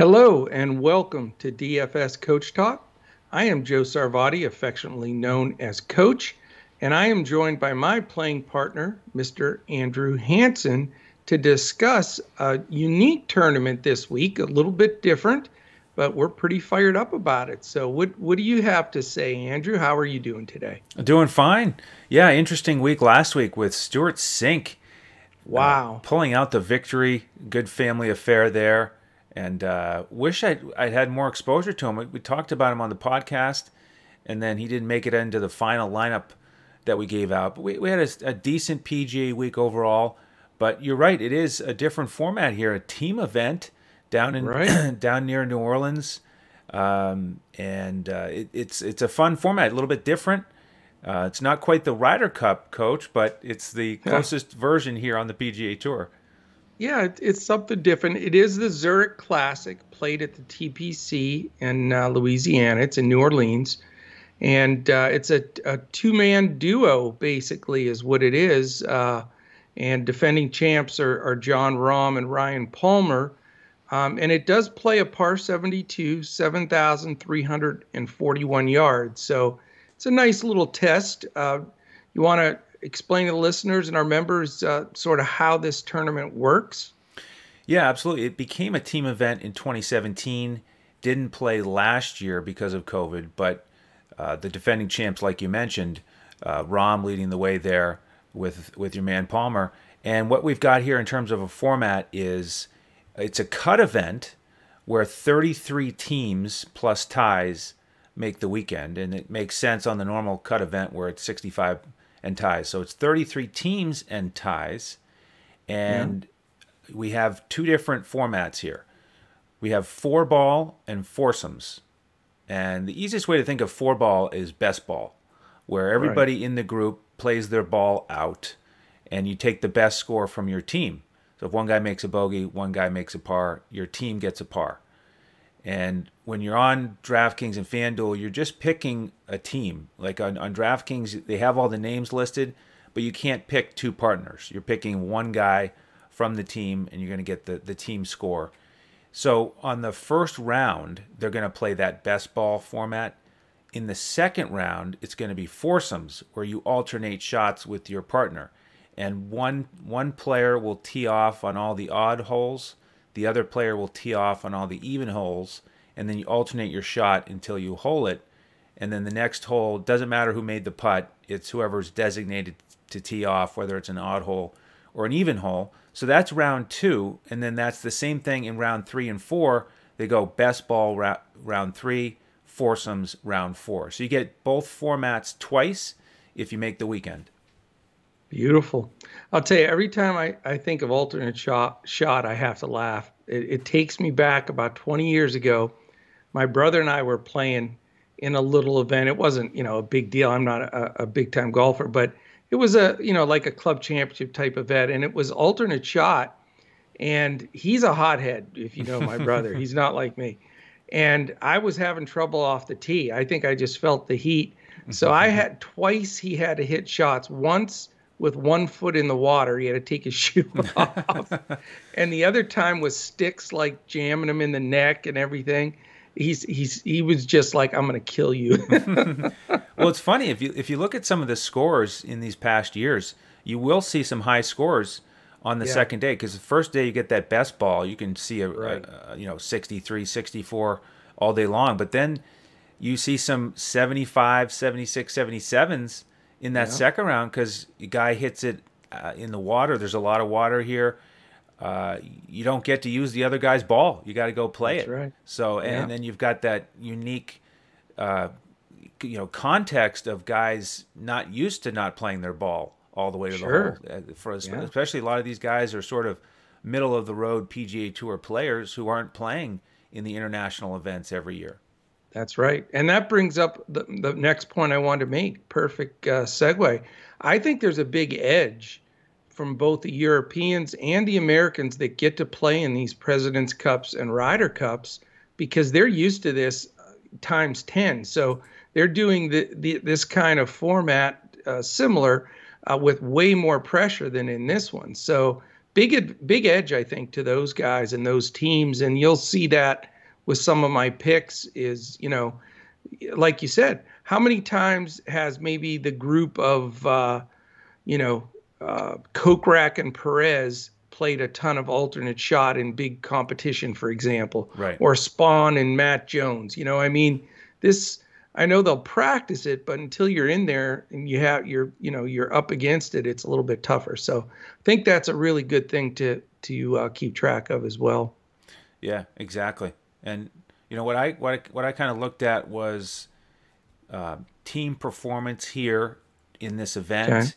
Hello and welcome to DFS Coach Talk. I am Joe Sarvati, affectionately known as Coach, and I am joined by my playing partner, Mr. Andrew Hanson, to discuss a unique tournament this week, a little bit different, but we're pretty fired up about it. So, what what do you have to say, Andrew? How are you doing today? Doing fine. Yeah, interesting week last week with Stewart Cink. Wow, uh, pulling out the victory. Good family affair there and uh, wish I'd, I'd had more exposure to him. We, we, talked about him on the podcast, and then he didn't make it into the final lineup that we gave out. But we, we had a, a decent PGA week overall. But you're right, it is a different format here, a team event down in right. down near New Orleans, um, and uh, it, it's it's a fun format, a little bit different. Uh, it's not quite the Ryder Cup, coach, but it's the closest yeah. version here on the PGA Tour. Yeah, it's something different. It is the Zurich Classic, played at the TPC in uh, Louisiana. It's in New Orleans, and uh, it's a, a two-man duo, basically, is what it is. Uh, and defending champs are, are Jon Rahm and Ryan Palmer. Um, and it does play a par 72, 7,341 yards. So it's a nice little test. Uh, you want to explain to the listeners and our members uh, sort of how this tournament works? Yeah, absolutely. It became a team event in 2017. Didn't play last year because of COVID, but uh, the defending champs, like you mentioned, uh, Rahm leading the way there with with your man Palmer. And what we've got here in terms of a format is it's a cut event where 33 teams plus ties make the weekend, and it makes sense on the normal cut event where it's 65 and ties. So it's 33 teams and ties. And yeah. we have two different formats here. We have four ball and foursomes. And the easiest way to think of four ball is best ball, where everybody right. in the group plays their ball out and you take the best score from your team. So if one guy makes a bogey, one guy makes a par, your team gets a par. And when you're on DraftKings and FanDuel, you're just picking a team. Like on, on DraftKings, they have all the names listed, but you can't pick two partners. You're picking one guy from the team, and you're going to get the, the team score. So on the first round, they're going to play that best ball format. In the second round, it's going to be foursomes, where you alternate shots with your partner. And one one player will tee off on all the odd holes the other player will tee off on all the even holes, and then you alternate your shot until you hole it. And then the next hole doesn't matter who made the putt; it's whoever's designated to tee off, whether it's an odd hole or an even hole. So that's round two, and then that's the same thing in round three and four. They go best ball round three, foursomes round four. So you get both formats twice if you make the weekend. Beautiful. I'll tell you, every time I, I think of alternate shot, shot, I have to laugh. It, it takes me back about 20 years ago. My brother and I were playing in a little event. It wasn't, you know, a big deal. I'm not a, a big time golfer, but it was a, you know, like a club championship type event, and it was alternate shot. And he's a hothead, if you know my brother. he's not like me. And I was having trouble off the tee. I think I just felt the heat. So I had twice he had to hit shots. Once with one foot in the water. He had to take his shoe off. and the other time was sticks like jamming him in the neck and everything. He's he's he was just like I'm going to kill you. well, it's funny if you if you look at some of the scores in these past years, you will see some high scores on the yeah. second day because the first day you get that best ball, you can see a, right. a, a you know 63, 64 all day long, but then you see some 75, 76, 77s in that yeah. second round because the guy hits it uh, in the water. There's a lot of water here. Uh, you don't get to use the other guy's ball. You got to go play That's it. Right. So and, yeah. then you've got that unique, uh, you know, context of guys not used to not playing their ball all the way to sure. the hole. Uh, for yeah. especially a lot of these guys are sort of middle of the road PGA Tour players who aren't playing in the international events every year. That's right. And that brings up the, the next point I want to make. Perfect uh, segue. I think there's a big edge from both the Europeans and the Americans that get to play in these President's Cups and Ryder Cups because they're used to this uh, times 10. So they're doing the, the this kind of format uh, similar uh, with way more pressure than in this one. So big big edge, I think, to those guys and those teams, and you'll see that with some of my picks. Is you know, like you said, how many times has maybe the group of uh, you know uh, Kokrak and Perez played a ton of alternate shot in big competition, for example, right. or Spaun and Matt Jones. You know, I mean, this I know they'll practice it, but until you're in there and you have you're you know you're up against it, it's a little bit tougher. So I think that's a really good thing to to uh, keep track of as well. Yeah, exactly. And you know what I what I, what I kind of looked at was uh, team performance here in this event, okay.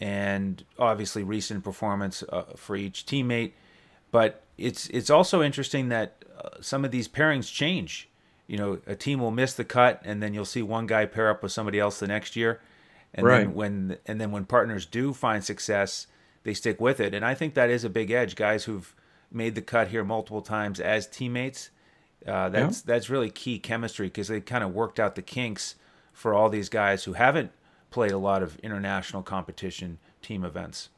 and obviously recent performance uh, for each teammate. But it's it's also interesting that uh, some of these pairings change you know, a team will miss the cut, and then you'll see one guy pair up with somebody else the next year, and right. then when and then when partners do find success, they stick with it. And I think that is a big edge. Guys who've made the cut here multiple times as teammates, uh, that's yeah. that's really key chemistry because they kind of worked out the kinks for all these guys who haven't played a lot of international competition team events.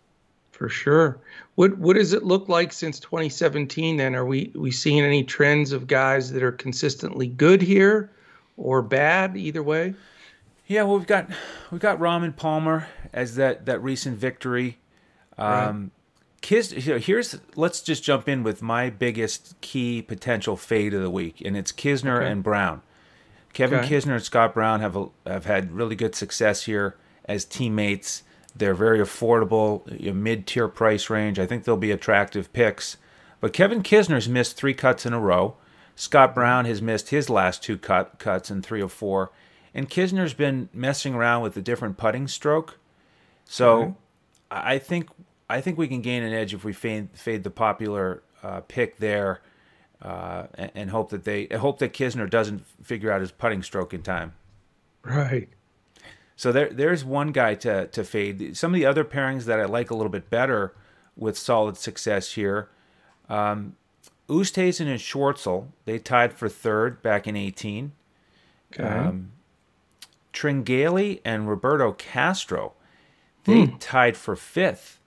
For sure. What what does it look like since 2017? Then are we we seeing any trends of guys that are consistently good here, or bad either way? Yeah, well, we've got we've got Rahm Palmer as that that recent victory. Um, right. Kis, here's let's just jump in with my biggest key potential fade of the week, and it's Kisner okay. and Brown. Kevin okay. Kisner and Scott Brown have a, have had really good success here as teammates. They're very affordable, mid-tier price range. I think they'll be attractive picks. But Kevin Kisner's missed three cuts in a row. Scott Brown has missed his last two cut, cuts in three or four. And Kisner's been messing around with a different putting stroke. So. I think I think we can gain an edge if we fade, fade the popular uh, pick there, uh, and, and, hope that they hope that Kisner doesn't figure out his putting stroke in time. Right. So there, there's one guy to, to fade. Some of the other pairings that I like a little bit better with solid success here. Um, Oosthuizen and Schwartzel, they tied for third back in 18. Okay. Um, Tringale and Roberto Castro, they hmm. tied for fifth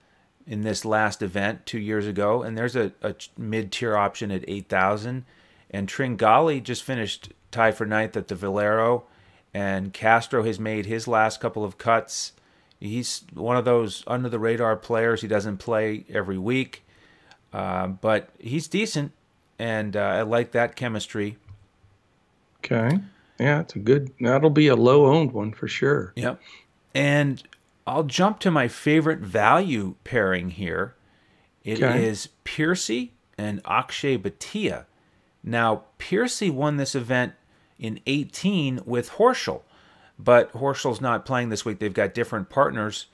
in this last event two years ago. And there's a, a mid-tier option at 8,000. And Tringale just finished tied for ninth at the Valero and Castro has made his last couple of cuts. He's one of those under the radar players. He doesn't play every week, uh, but he's decent, and uh, I like that chemistry. Okay, yeah, it's a good. That'll be a low owned one for sure. Yep, and I'll jump to my favorite value pairing here. It okay. is Piercy and Akshay Bhatia. Now, Piercy won this event in 18 with Horschel. But Horschel's not playing this week. They've got different partners.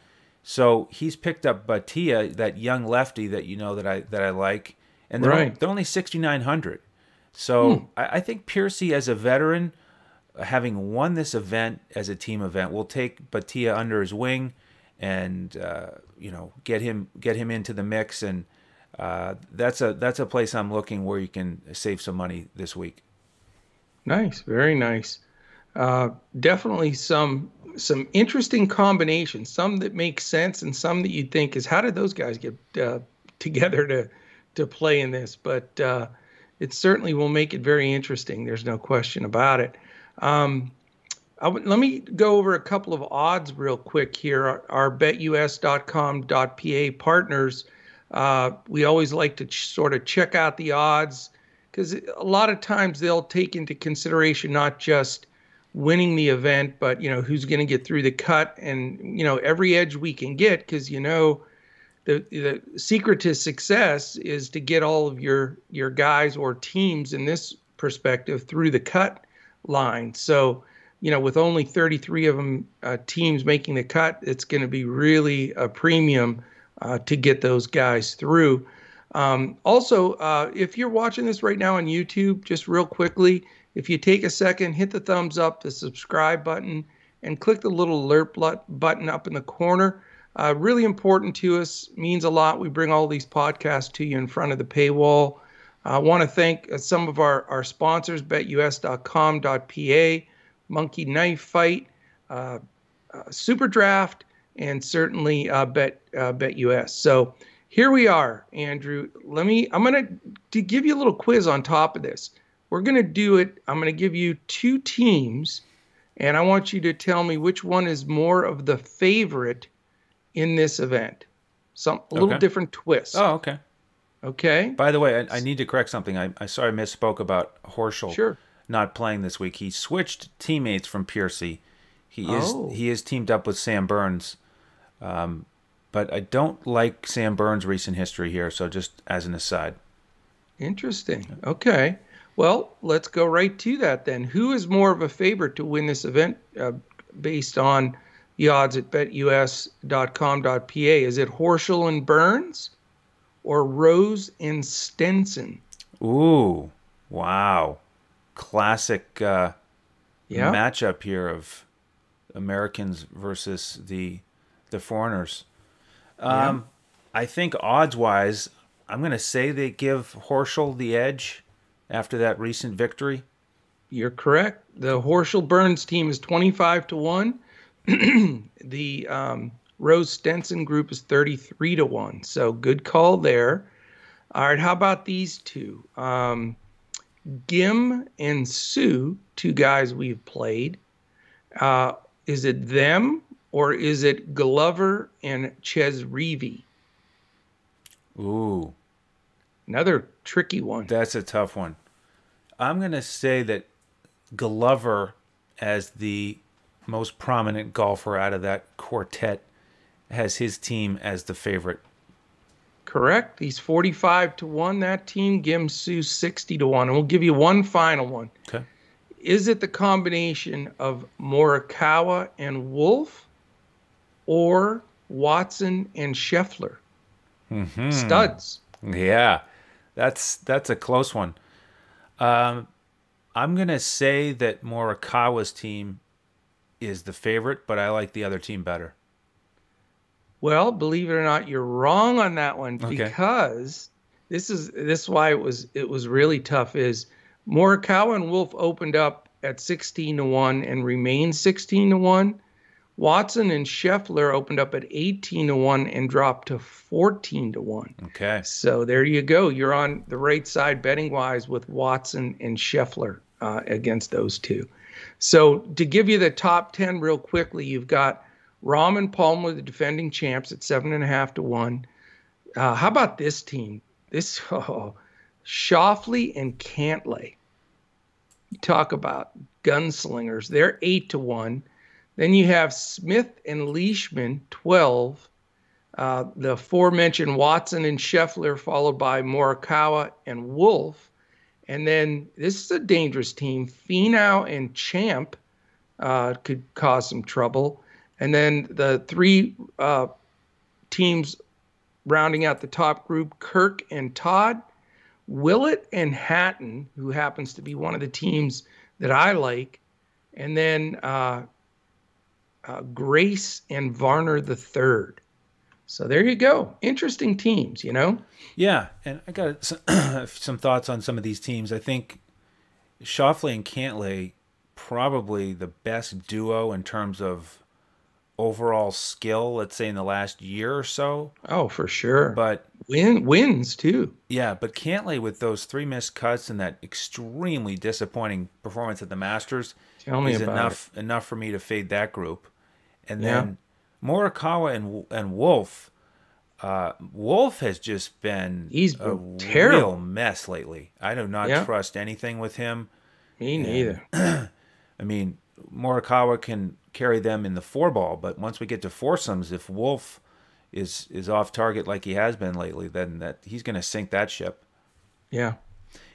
So he's picked up Bhatia, that young lefty that you know that I that I like, and they're, right. only, they're only 6,900. So hmm. I, I, think Piercy, as a veteran, having won this event as a team event, will take Bhatia under his wing, and uh, you know get him get him into the mix, and uh, that's a that's a place I'm looking where you can save some money this week. Nice, very nice. Uh, definitely some some interesting combinations. Some that make sense, and some that you'd think is how did those guys get uh, together to to play in this? But uh, it certainly will make it very interesting. There's no question about it. Um, let me go over a couple of odds real quick here. Our, our betus.com.pa partners, uh, we always like to ch- sort of check out the odds because a lot of times they'll take into consideration not just winning the event, but you know who's going to get through the cut, and you know every edge we can get because you know the the secret to success is to get all of your your guys or teams in this perspective through the cut line. So you know with only 33 of them uh, teams making the cut, it's going to be really a premium uh, to get those guys through. Um, also, uh, if you're watching this right now on YouTube, just real quickly, if you take a second, hit the thumbs up, the subscribe button, and click the little alert button up in the corner. Uh, really important to us, means a lot. We bring all these podcasts to you in front of the paywall. I want to thank uh, some of our, our sponsors, betus.com.pa, Monkey Knife Fight, uh, uh, Super Draft, and certainly uh, Bet uh, BetUS. So here we are, Andrew. Let me. I'm gonna to give you a little quiz on top of this. We're gonna do it. I'm gonna give you two teams, and I want you to tell me which one is more of the favorite in this event. Some a little Okay. different twist. Oh, okay. Okay. By the way, I, I need to correct something. I, I sorry I misspoke about Horschel Sure. not playing this week. He switched teammates from Piercy. He is Oh. he is teamed up with Sam Burns. Um, but I don't like Sam Burns' recent history here. So just as an aside, Interesting. Okay. Well, let's go right to that then. Who is more of a favorite to win this event uh, based on the odds at betus.com.pa? Is it Horschel and Burns or Rose and Stenson? ooh, wow, classic uh, Yeah. matchup here of Americans versus the the foreigners. Um, I think odds wise, I'm going to say they give Horschel the edge after that recent victory. You're correct. The Horschel Burns team is 25 to 1. the um, Rose Stenson group is 33 to 1. So good call there. All right, how about these two? Um, Ghim and Suh, two guys we've played. Uh, is it them or is it Glover and Chez Reavie? Ooh, Another tricky one. that's a tough one. I'm going to say that Glover, as the most prominent golfer out of that quartet, has his team as the favorite. Correct. He's 45 to 1. That team, Ghim Suh 60 to 1. And we'll give you one final one. Okay. Is it the combination of Morikawa and Wolf or Watson and Scheffler? Mm-hmm. Studs. Yeah, that's that's a close one. Um, I'm gonna say that Morikawa's team is the favorite, but I like the other team better. Well, believe it or not, you're wrong on that one Okay. because this is this is why it was it was really tough. Is Morikawa and Wolf opened up at 16 to one and remained 16 to one. Watson and Scheffler opened up at 18 to one and dropped to 14 to one. Okay. So there you go. You're on the right side betting wise with Watson and Scheffler uh, against those two. So to give you the top 10 real quickly, you've got Rahm and Palmer, the defending champs, at seven and a half to one. Uh, how about this team? This oh, Schauffele and Cantlay. Talk about gunslingers. They're eight to one. Then you have Smith and Leishman, 12. Uh, the aforementioned Watson and Scheffler, followed by Morikawa and Wolf. And then this is a dangerous team. Finau and Champ uh, could cause some trouble. And then the three uh, teams rounding out the top group Kirk and Todd, Willett and Hatton, who happens to be one of the teams that I like, and then uh, uh, Grace and Varner the third. So there you go. Interesting teams, you know. Yeah, and I got some, some thoughts on some of these teams. I think Schauffele and Cantlay probably the best duo in terms of overall skill. Let's say in the last year or so. Oh, for sure. But Win wins too. Yeah, but Cantlay with those three missed cuts and that extremely disappointing performance at the Masters Tell me is enough enough for me to fade that group. And Yeah. then Morikawa and and Wolf, uh, Wolf has just been He's a terrible. real mess lately. I do not Yeah. trust anything with him. Me neither. I mean, Morikawa can carry them in the four ball, but once we get to foursomes, if Wolf is is off target like he has been lately, then that he's going to sink that ship. Yeah,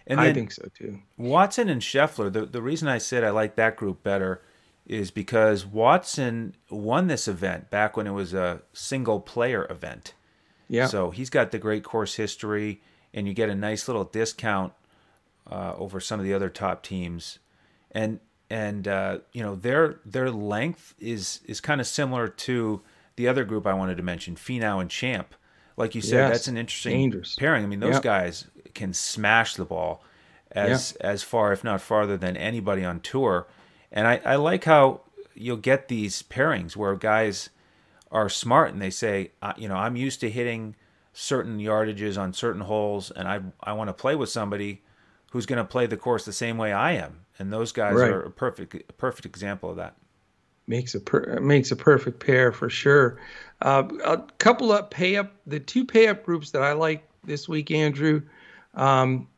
And I think so too. Watson and Scheffler, the, the reason I said I like that group better is because Watson won this event back when it was a single player event. Yeah. So he's got the great course history, and you get a nice little discount uh, over some of the other top teams, and and uh, you know their their length is is kind of similar to the other group I wanted to mention, Finau and Champ. Like you said, Yes, that's an interesting dangerous. pairing. I mean, those Yep. guys can smash the ball as as far, if not farther, than anybody on tour. And I, I like how you'll get these pairings where guys are smart and they say, uh, you know, I'm used to hitting certain yardages on certain holes, and I I want to play with somebody who's going to play the course the same way I am, and those guys right. are a perfect perfect example of that. Makes a per, makes a perfect pair for sure. Uh, a couple of pay up the two pay up groups that I like this week, Andrew. Um,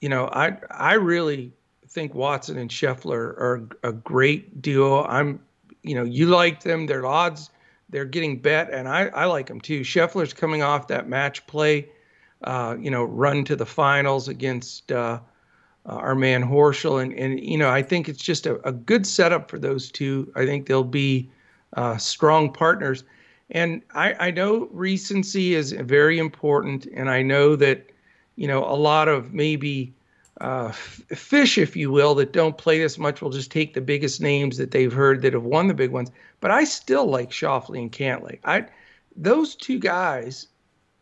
you know, I I really think Watson and Scheffler are a great duo. I'm, you know, you like them. Their odds they're getting bet, and I, I like them too. Scheffler's coming off that match play, uh, you know, run to the finals against uh, uh, our man Horschel, and and you know I think it's just a, a good setup for those two. I think they'll be uh, strong partners, and I I know recency is very important, and I know that you know a lot of maybe uh, fish, if you will, that don't play this much will just take the biggest names that they've heard that have won the big ones. But I still like Schauffele and Cantlay. I those two guys,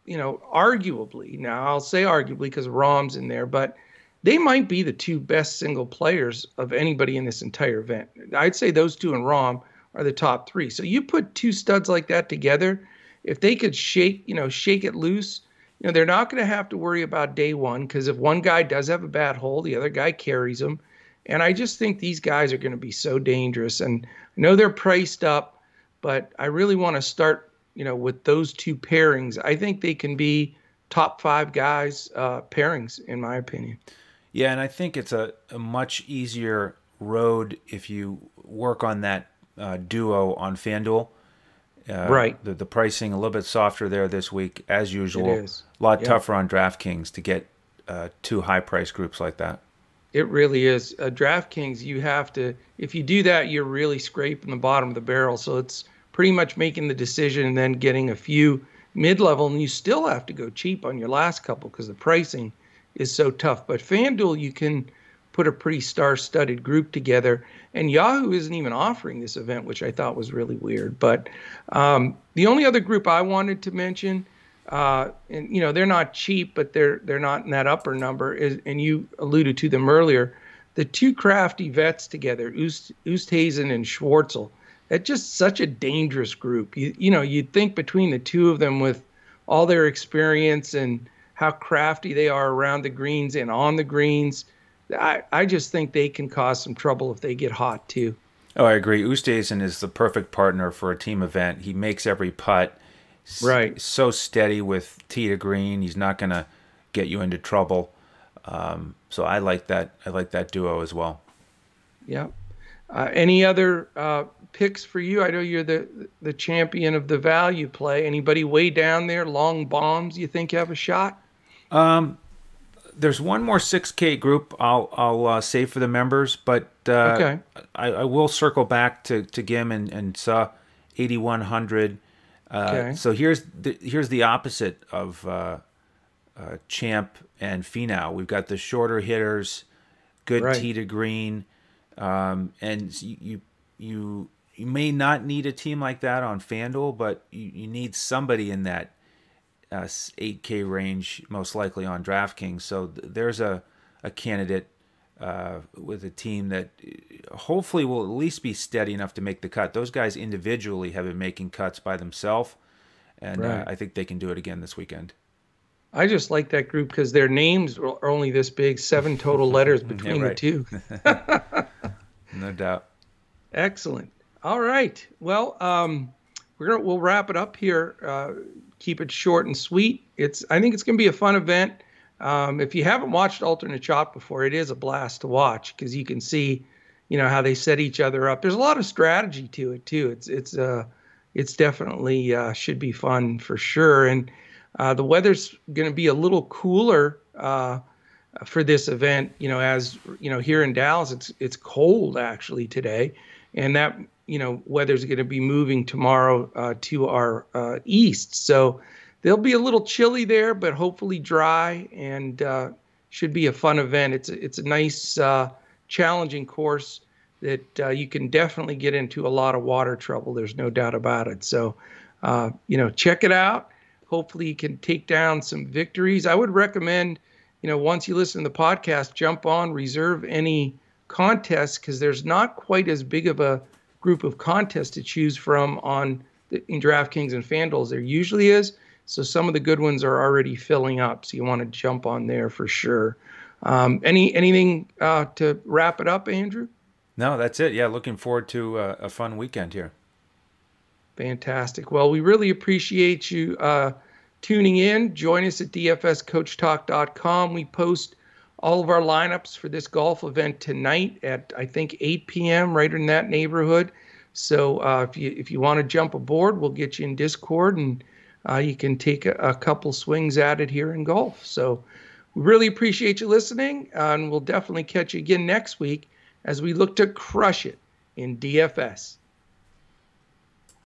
you know, arguably now I'll say arguably because Rahm's in there, but they might be the two best single players of anybody in this entire event. I'd say those two and Rahm are the top three. So you put two studs like that together, if they could shake, you know, shake it loose you know, they're not going to have to worry about day one because if one guy does have a bad hole, the other guy carries them. And I just think these guys are going to be so dangerous. And I know they're priced up, but I really want to start, you know, with those two pairings. I think they can be top five guys uh, pairings, in my opinion. Yeah, and I think it's a, a much easier road if you work on that uh, duo on FanDuel uh, right. The, the pricing a little bit softer there this week, as usual. It is. A lot tougher on DraftKings to get uh, two high price groups like that. It really is. Uh, DraftKings, you have to, if you do that, you're really scraping the bottom of the barrel. So it's pretty much making the decision and then getting a few mid level, and you still have to go cheap on your last couple because the pricing is so tough. But FanDuel, you can put a pretty star-studded group together. And Yahoo isn't even offering this event, which I thought was really weird. But um, the only other group I wanted to mention, uh, and you know they're not cheap, but they're they're not in that upper number. Is, and you alluded to them earlier. The two crafty vets together, Oost, Oosthuizen and Schwartzel. That's just such a dangerous group. You you know you'd think between the two of them with all their experience and how crafty they are around the greens and on the greens I, I just think they can cause some trouble if they get hot too. Oh, I agree. Oosthuizen is the perfect partner for a team event. He makes every putt. Right. So steady with tee to green. He's not going to get you into trouble. Um, so I like that. I like that duo as well. Yeah. Uh, any other uh, picks for you? I know you're the the champion of the value play. Anybody way down there, long bombs? You think you have a shot? Um, there's one more 6K group I'll I'll uh, save for the members, but uh, okay. I, I, will circle back to to Ghim and and Suh 8100. Uh, okay. So here's the here's the opposite of uh, uh, Champ and Finau. We've got the shorter hitters, good right. tee to green, um, and you you you may not need a team like that on FanDuel, but you, you need somebody in that uh, 8K range, most likely on DraftKings. So th- there's a, a candidate uh, with a team that uh, hopefully will at least be steady enough to make the cut. Those guys individually have been making cuts by themselves, and uh, right. uh, I think they can do it again this weekend. I just like that group because their names are only this big, seven total letters between yeah, the two. no doubt. Excellent. All right. Well, um, we're gonna we'll wrap it up here. Uh, keep it short and sweet. It's I think it's going to be a fun event. Um, if you haven't watched alternate shot before, it is a blast to watch because you can see, you know, how they set each other up. There's a lot of strategy to it too. It's it's uh it's definitely uh, should be fun for sure. And uh, the weather's going to be a little cooler uh, for this event. You know, as you know, here in Dallas, it's it's cold actually today, and that you know, weather's going to be moving tomorrow uh, to our uh, east. So they'll be a little chilly there, but hopefully dry and uh, should be a fun event. It's a, it's a nice, uh, challenging course that uh, you can definitely get into a lot of water trouble. There's no doubt about it. So, uh, you know, check it out. Hopefully you can take down some victories. I would recommend, you know, once you listen to the podcast, jump on, reserve any contests because there's not quite as big of a group of contests to choose from on the, in DraftKings and FanDuel there usually is So some of the good ones are already filling up. So you want to jump on there for sure. Um, any anything uh, to wrap it up, Andrew? No, that's it. Yeah, looking forward to uh, a fun weekend here. Fantastic. Well, we really appreciate you uh, tuning in. Join us at dfscoachtalk.com. We post all of our lineups for this golf event tonight at I think 8 p.m. right in that neighborhood. So uh, if you if you want to jump aboard, we'll get you in Discord and uh, you can take a, a, couple swings at it here in golf. So we really appreciate you listening, and we'll definitely catch you again next week as we look to crush it in DFS.